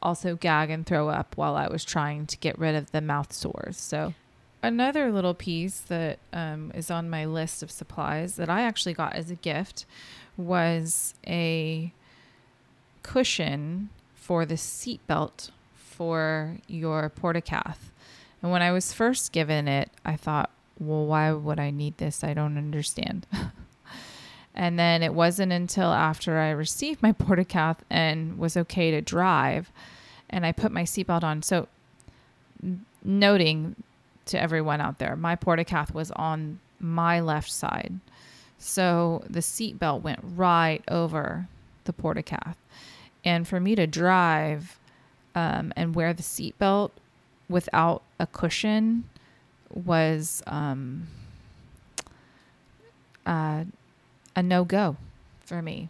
also gag and throw up while I was trying to get rid of the mouth sores. So another little piece that um, is on my list of supplies that I actually got as a gift was a cushion for the seat belt for your portacath. And when I was first given it, I thought, well, why would I need this? I don't understand. and then it wasn't until after I received my portacath and was okay to drive and I put my seatbelt on. So, n- noting to everyone out there, my portacath was on my left side. So the seatbelt went right over the portacath. And for me to drive um, and wear the seatbelt without a cushion was um, uh, a no go for me.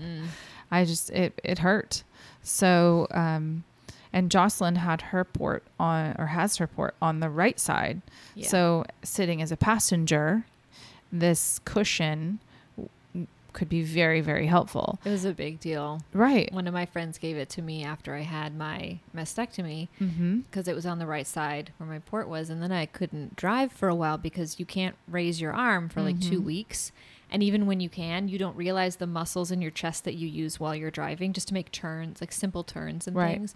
I just it it hurt. So um and Jocelyn had her port on or has her port on the right side. Yeah. So sitting as a passenger, this cushion could be very very helpful. it was a big deal. Right. One of my friends gave it to me after I had my mastectomy because it was on the right side where my port was, and then I couldn't drive for a while because you can't raise your arm for like two Mhm. weeks. And even when you can, you don't realize the muscles in your chest that you use while you're driving just to make turns, like simple turns and Right. things.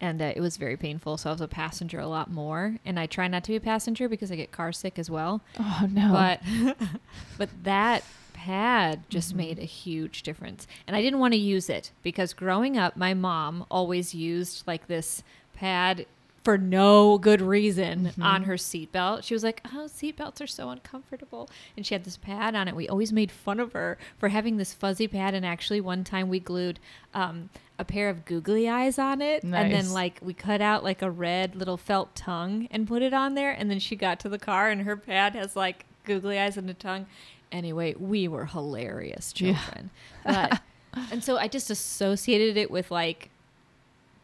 And uh, it was very painful. So I was a passenger a lot more. And I try not to be a passenger because I get car sick as well. Oh no. But but that pad just Mhm. made a huge difference. And I didn't want to use it because growing up my mom always used like this pad for no good reason Mhm. on her seatbelt. She was like, "Oh, seatbelts are so uncomfortable." And she had this pad on it. We always made fun of her for having this fuzzy pad and actually one time we glued um, a pair of googly eyes on it and then like we cut out like a red little felt tongue and put it on there and then she got to the car and her pad has like googly eyes and a tongue anyway we were hilarious Yeah. children but and so i just associated it with like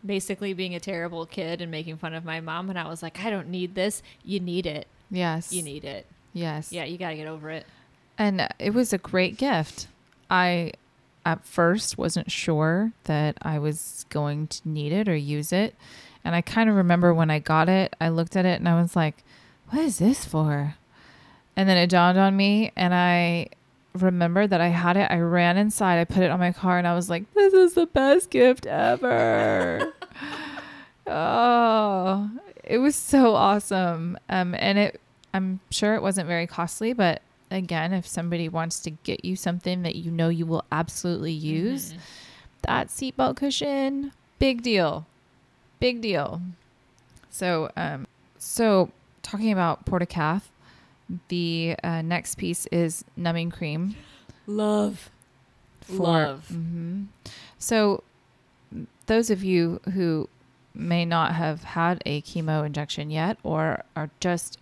basically being a terrible kid and making fun of my mom and i was like i don't need this you need it yes. you need it Yes. yeah you gotta get over it And it was a great gift. I at first wasn't sure that I was going to need it or use it. And I kind of remember when I got it, I looked at it and I was like, what is this for? And then it dawned on me and I remembered that I had it. I ran inside, I put it on my car and I was like, this is the best gift ever. oh, it was so awesome. Um, and it, I'm sure it wasn't very costly, but again, if somebody wants to get you something that you know you will absolutely use, Mhm. that seatbelt cushion, big deal. Big deal. So, um, so talking about Portacath, the uh, next piece is numbing cream. love Love. Mhm. So, those of you who may not have had a chemo injection yet, or are just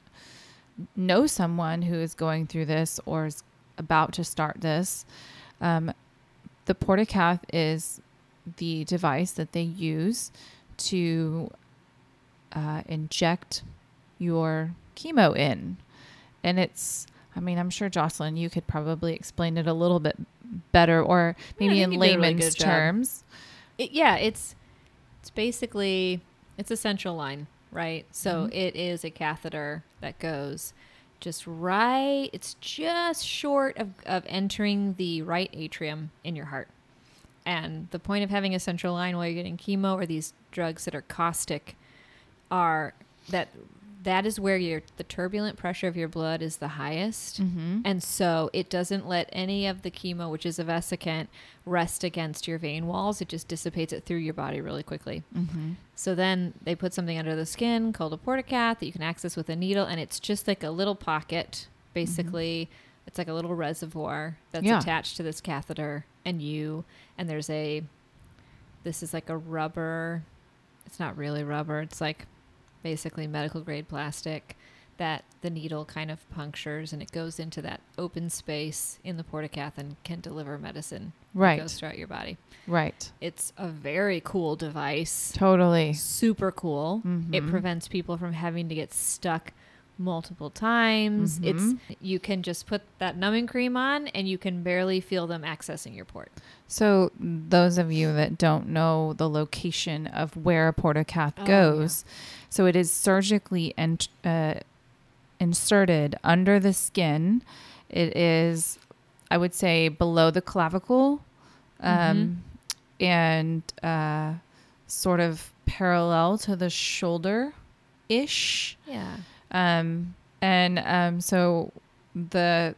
know someone who is going through this or is about to start this, um, the Portacath is the device that they use to uh, inject your chemo in. And it's, I mean, I'm sure Jocelyn, you could probably explain it a little bit better or maybe Yeah, in a really layman's terms. it, yeah, it's it's basically it's a central line, right? So Mhm. it is a catheter that goes just right. It's just short of of entering the right atrium in your heart. And the point of having a central line while you're getting chemo or these drugs that are caustic are that that is where your the turbulent pressure of your blood is the highest. Mm-hmm. And so it doesn't let any of the chemo, which is a vesicant, rest against your vein walls. It just dissipates it through your body really quickly. Mm-hmm. So then they put something under the skin called a portacath that you can access with a needle, and it's just like a little pocket, basically. It's like a little reservoir that's Yeah. attached to this catheter, and you, and there's a, this is like a rubber, it's not really rubber, it's like basically medical grade plastic that the needle kind of punctures and it goes into that open space in the portacath and can deliver medicine. Right. goes throughout your body. Right. It's a very cool device Totally. super cool. It Mhm. prevents people from having to get stuck multiple times. Mhm. It's you can just put that numbing cream on and you can barely feel them accessing your port. So, those of you that don't know the location of where a portacath Oh, goes, so it is surgically uh, inserted under the skin. It is, I would say, below the clavicle, um, and uh, sort of parallel to the shoulder ish. Yeah. Um, and um, so the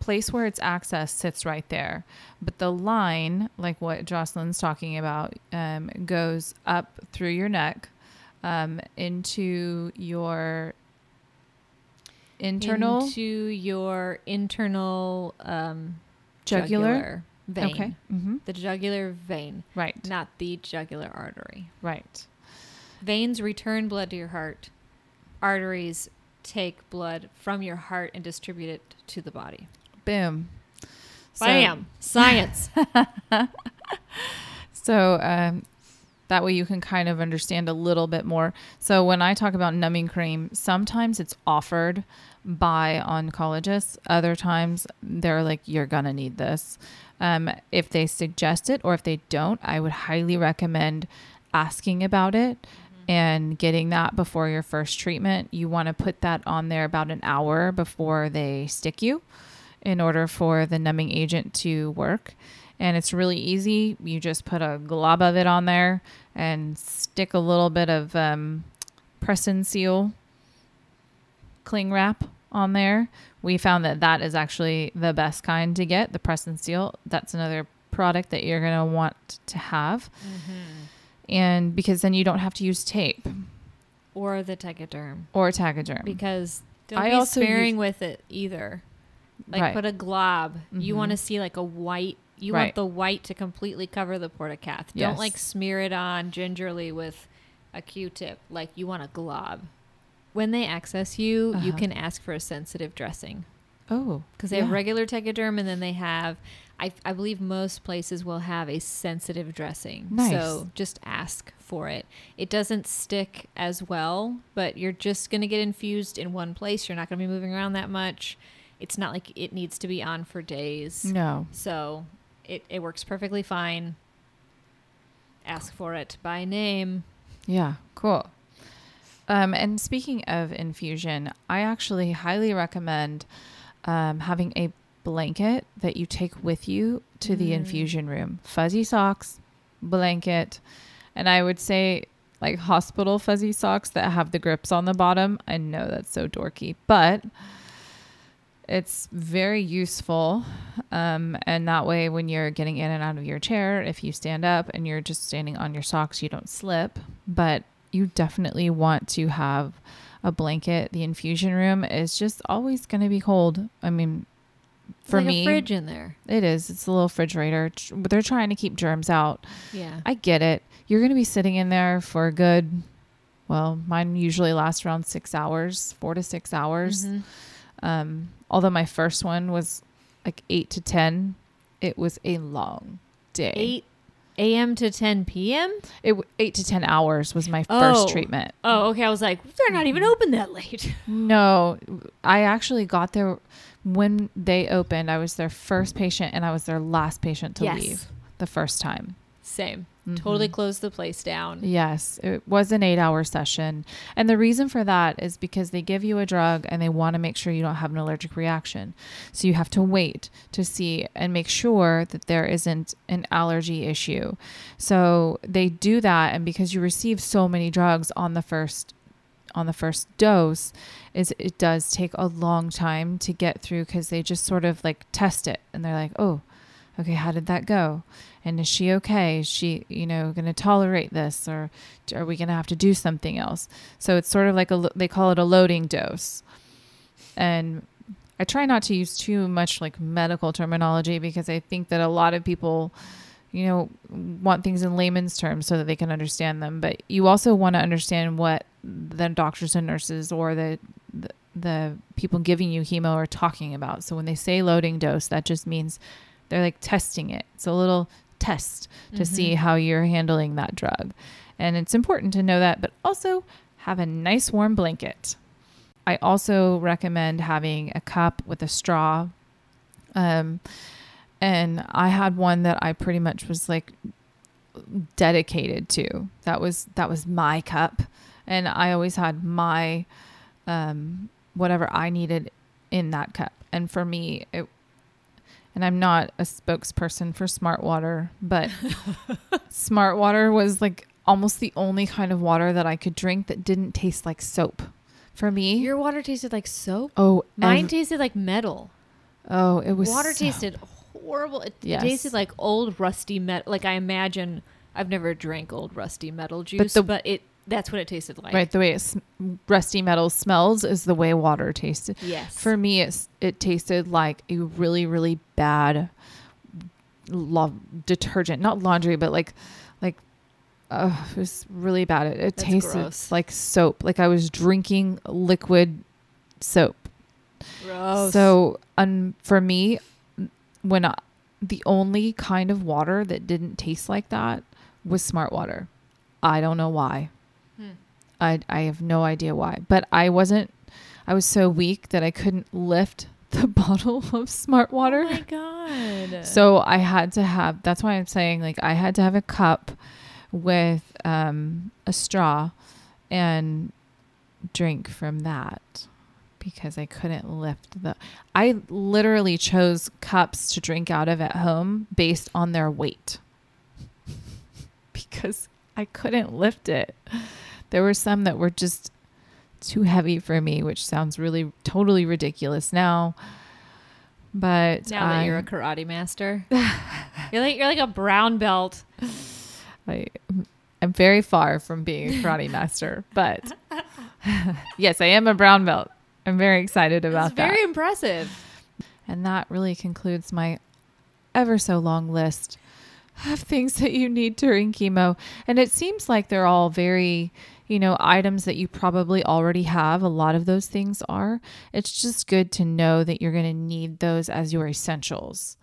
place where it's accessed sits right there. But the line, like what Jocelyn's talking about, um, goes up through your neck um, into your internal into your internal um, jugular. vein. Okay. hmm The jugular vein, Right. not the jugular artery. Right. Veins return blood to your heart. Arteries take blood from your heart and distribute it to the body. Boom. So- Bam! Science. So um, that way you can kind of understand a little bit more. So when I talk about numbing cream, sometimes it's offered by oncologists. Other times they're like, you're going to need this. Um, if they suggest it or if they don't, I would highly recommend asking about it and getting that before your first treatment. You want to put that on there about an hour before they stick you in order for the numbing agent to work. And it's really easy. You just put a glob of it on there and stick a little bit of um, press and seal cling wrap on there. We found that that is actually the best kind to get, the press and seal. That's another product that you're going to want to have. And because then you don't have to use tape or the tegaderm. or Tegaderm. because don't I be also sparing with it either. Like Right. put a glob. You Mhm. want to see like a white. You Right. want the white to completely cover the portacath. Yes. Don't like smear it on gingerly with a Q-tip. Like you want a glob. When they access you, you Uh-huh. can ask for a sensitive dressing oh, because they have regular tegaderm and then they have. I, I believe most places will have a sensitive dressing. Nice. So just ask for it. It doesn't stick as well, but you're just going to get infused in one place. You're not going to be moving around that much. It's not like it needs to be on for days. No. So it, it works perfectly fine. Ask for it by name. Yeah, cool. Um, and speaking of infusion, I actually highly recommend um, having a blanket that you take with you to the Mm. infusion room. Fuzzy socks, blanket, and I would say like hospital fuzzy socks that have the grips on the bottom. I know that's so dorky, but it's very useful. Um, and that way, when you're getting in and out of your chair, if you stand up and you're just standing on your socks, you don't slip. But you definitely want to have a blanket. The infusion room is just always going to be cold. I mean, for like me, a fridge in there. it is. It's a little refrigerator. Tr- They're trying to keep germs out. Yeah. I get it. You're going to be sitting in there for a good, well, mine usually lasts around six hours, four to six hours. Mhm. Um, although my first one was like eight to 10, it was a long day. 8 a.m. to 10 p.m. It, eight to 10 hours was my first Oh. treatment. Oh, okay. I was like, they're not even open that late. No, I actually got there when they opened. I was their first patient and I was their last patient to leave the first time. Same. Mhm. Totally closed the place down. Yes, it was an eight hour session. And the reason for that is because they give you a drug and they want to make sure you don't have an allergic reaction. So you have to wait to see and make sure that there isn't an allergy issue. So they do that. And because you receive so many drugs on the first on the first dose is it does take a long time to get through because they just sort of like test it and they're like, oh, okay, how did that go? And is she okay? Is she, you know, going to tolerate this or are we going to have to do something else? So it's sort of like a, they call it a loading dose. And I try not to use too much like medical terminology because I think that a lot of people, you know, want things in layman's terms so that they can understand them. But you also want to understand what the doctors and nurses or the, the the people giving you chemo are talking about. So when they say loading dose, that just means they're like testing it. It's a little test to Mm-hmm. see how you're handling that drug. And it's important to know that, but also have a nice warm blanket. I also recommend having a cup with a straw. Um, and I had one that I pretty much was like dedicated to. That was that was my cup, and I always had my um, whatever I needed in that cup. And for me, it, and I'm not a spokesperson for Smart Water, but Smart Water was like almost the only kind of water that I could drink that didn't taste like soap. For me, Your water tasted like soap. oh, Mine ev- tasted like metal. oh, it was Water so- tasted horrible. It, Yes. tasted like old rusty metal. Like I imagine, I've never drank old rusty metal juice, but, the- it that's what it tasted like. right. The way it sm- rusty metal smells is the way water tasted. Yes. For me, it's, it tasted like a really, really bad lo- detergent, not laundry, but like, like, uh, it was really bad. It, it tasted gross. like soap, like I was drinking liquid soap. gross. So, um, for me, when I, the only kind of water that didn't taste like that was smart water. I don't know why. I I have no idea why. But I wasn't. I was so weak that I couldn't lift the bottle of smart water. Oh my god. So I had to have. That's why I'm saying like I had to have a cup with um, a straw and drink from that because I couldn't lift the. I literally chose cups to drink out of at home based on their weight because I couldn't lift it. There were some that were just too heavy for me, which sounds really totally ridiculous now. But now that you're a karate master, you're like you're like a brown belt. I am very far from being a karate master, but yes, I am a brown belt. I'm very excited about that. It's very that. impressive. And that really concludes my ever so long list of things that you need during chemo. And it seems like they're all very, you know, items that you probably already have. A lot of those things are. It's just good to know that you're going to need those as your essentials.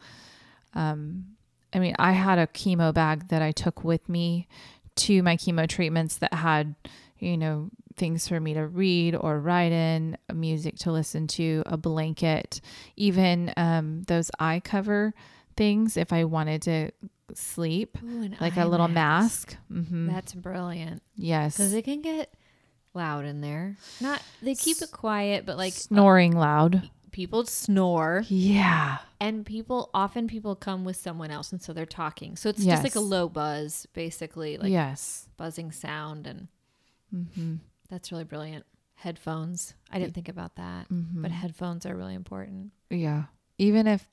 Um, I mean, I had a chemo bag that I took with me to my chemo treatments that had, you know, things for me to read or write in, music to listen to, a blanket, even um, those eye cover things if I wanted to sleep, Ooh, like a little mask. hmm That's brilliant yes. because it can get loud in there. Not they keep it quiet, but like uh, Snoring loud. people snore, Yeah. and people often people come with someone else, and so they're talking. So it's just like a low buzz, basically, like yes. buzzing sound, and hmm that's really brilliant. Headphones. I didn't think about that, hmm but headphones are really important. yeah. Even if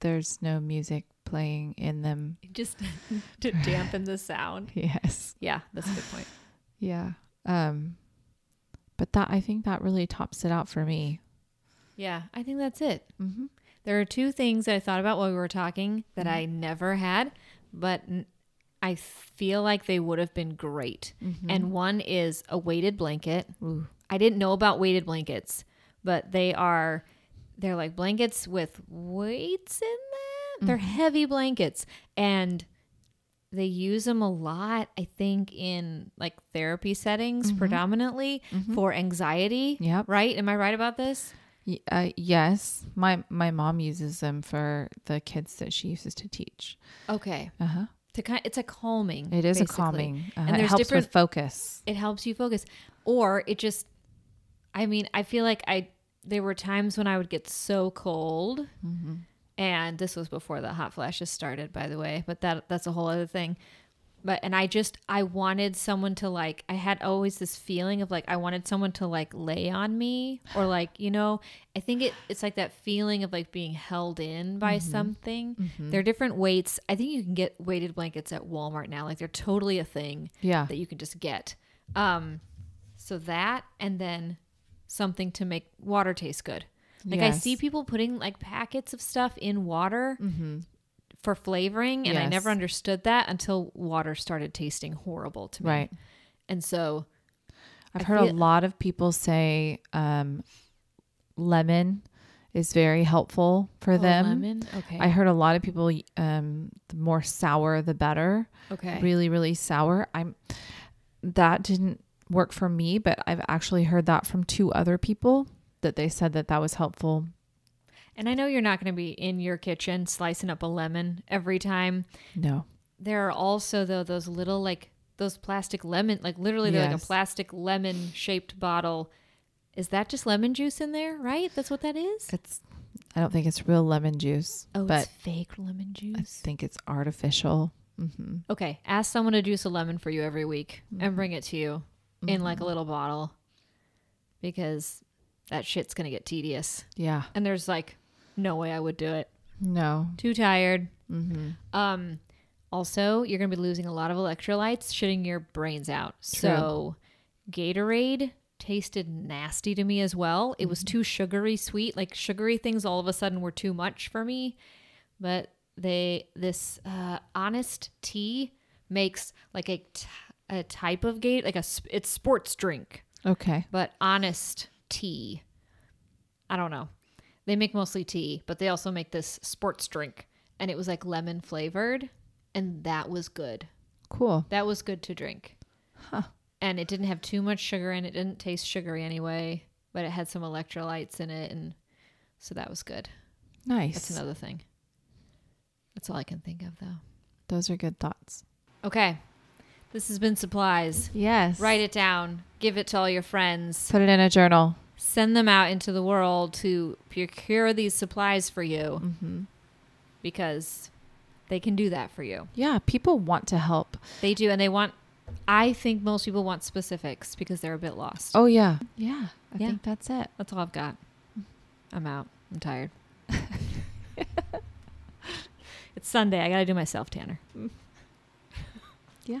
there's no music playing in them. Just to dampen the sound. Yes. Yeah, that's a good point. Yeah. Um but that I think that really tops it out for me. Yeah, I think that's it. Mm-hmm. There are two things that I thought about while we were talking that I never had, but n- I feel like they would have been great. And one is a weighted blanket. Ooh. I didn't know about weighted blankets, but they are they're like blankets with weights in them. They're heavy blankets and they use them a lot I think in like therapy settings predominantly for anxiety. Yep. Right? Am I right about this? Uh, yes, my my mom uses them for the kids that she uses to teach. Okay. Uh huh. To kind it's a calming. It is basically. a calming. Uh, And it there's helps different with focus. it helps you focus or it just i mean i feel like i there were times when i would get so cold and this was before the hot flashes started by the way but that that's a whole other thing but and I just I wanted someone to like I had always this feeling of like I wanted someone to like lay on me or like you know I think it it's like that feeling of like being held in by Mm-hmm. something. There are different weights. I think you can get weighted blankets at Walmart now. Like they're totally a thing Yeah. that you can just get. Um, so that and then something to make water taste good. Like I see people putting like packets of stuff in water for flavoring, and I never understood that until water started tasting horrible to me. Right. And so I've I heard a lot of people say um, lemon is very helpful for Oh, them. lemon. Okay. I heard a lot of people um, the more sour the better. okay. Really, really sour. I'm that didn't work for me, but I've actually heard that from two other people that they said that that was helpful. And I know you're not going to be in your kitchen slicing up a lemon every time. No. There are also though those little like those plastic lemon, like literally they're like a plastic lemon shaped bottle. Is that just lemon juice in there? Right? That's what that is. It's I don't think it's real lemon juice, Oh, but it's fake lemon juice. I think it's artificial. hmm Okay, ask someone to juice a lemon for you every week Mm-hmm. and bring it to you in like a little bottle because that shit's going to get tedious. Yeah. And there's like no way I would do it. No. Too tired. hmm Um also, you're going to be losing a lot of electrolytes, shitting your brains out. So, Gatorade tasted nasty to me as well. It was too sugary sweet. Like sugary things all of a sudden were too much for me. But they this uh honest tea makes like a a type of gate like a it's sports drink Okay. but honest tea. I don't know. They make mostly tea, but they also make this sports drink, and it was like lemon flavored, and that was good. Cool. That was good to drink. Huh. And it didn't have too much sugar in it. It didn't taste sugary anyway, but it had some electrolytes in it, and so that was good. Nice. That's another thing. That's all I can think of, though. Those are good thoughts. Okay. This has been supplies. Yes. Write it down. Give it to all your friends. Put it in a journal. send them out into the world to procure these supplies for you Mm-hmm. because they can do that for you. Yeah, people want to help. They do, and they want. I think most people want specifics because they're a bit lost. Oh yeah, yeah. I Yeah. think that's it. That's all I've got. I'm out. I'm tired. it's Sunday. I got to do myself, tanner. Yeah.